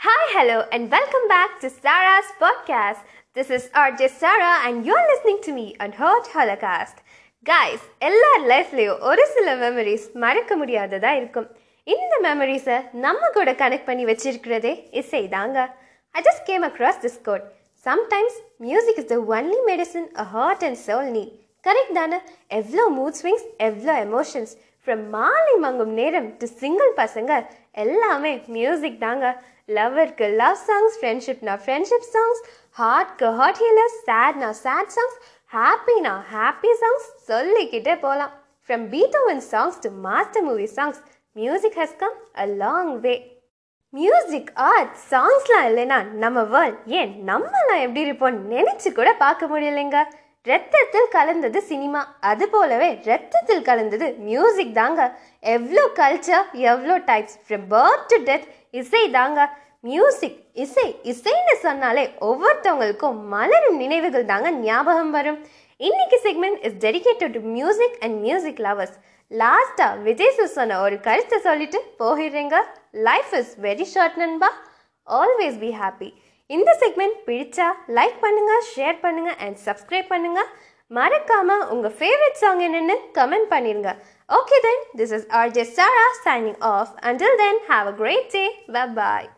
Hi, hello, and welcome back to Sarah's podcast. This is RJ Sarah, and you're listening to me on Hot Holocaust. Guys, எல்லார் லைஃப்லேயும் ஒரு சில memories மறக்க முடியாததாக இருக்கும். இந்த மெமரிஸை நம்ம கூட கனெக்ட் பண்ணி வச்சிருக்கிறதே இசை தாங்க I just came across this quote sometimes music is the only medicine a heart and soul நீ கரெக்ட் தானே? எவ்வளோ மூட் ஸ்விங்ஸ் எவ்வளோ emotions from Maalai Mangum Neram to single பசங்க எல்லாமே மியூசிக் தாங்க. லவ்வருக்கு லவ் சாங்ஸ் ஃப்ரெண்ட்ஷிப்னா ஃப்ரெண்ட்ஷிப் சாங்ஸ் ஹார்ட்க்கு ஹார்ட் ஹீலர்ஸ் சேட்னா சேட் சாங்ஸ் ஹாப்பினா ஹாப்பி சாங்ஸ் சொல்லிக்கிட்டே போகலாம் from Beethoven songs to Master movie songs music has come a long way music art சாங்ஸ்லாம் இல்லைன்னா நம்ம வேர்ல்ட் ஏன் நம்மலாம் எப்படி இருப்போம் நினச்சி கூட பார்க்க முடியலைங்க. ரத்தத்தில் கலந்தது சினிமா. அது போலவே ரத்தத்தில் கலந்தது மியூசிக் தாங்க. எவ்வளோ கல்ச்சர் எவ்வளோ types from birth to death இசை தாங்க. மியூசிக் இசை இசைன்னு சொன்னாலே ஒவ்வொருத்தவங்களுக்கும் மலரும் நினைவுகள் தாங்க ஞாபகம் வரும். இன்னைக்கு segment is dedicated to music and music lovers லாஸ்ட்டாக விஜய் சார் சொன்ன ஒரு கருத்தை சொல்லிட்டு போயிடுறேங்க. லைஃப் இஸ் வெரி ஷார்ட் நண்பா. ஆல்வேஸ் பி ஹாப்பி இந்த செக்மெண்ட் பிடிச்சா லைக் பண்ணுங்க ஷேர் பண்ணுங்கள் அண்ட் சப்ஸ்கிரைப் பண்ணுங்க. மறக்காமல் உங்கள் ஃபேவரட் சாங் என்னென்னு கமெண்ட் பண்ணிடுங்க okay then this is RJ Sara signing off until then have a great day bye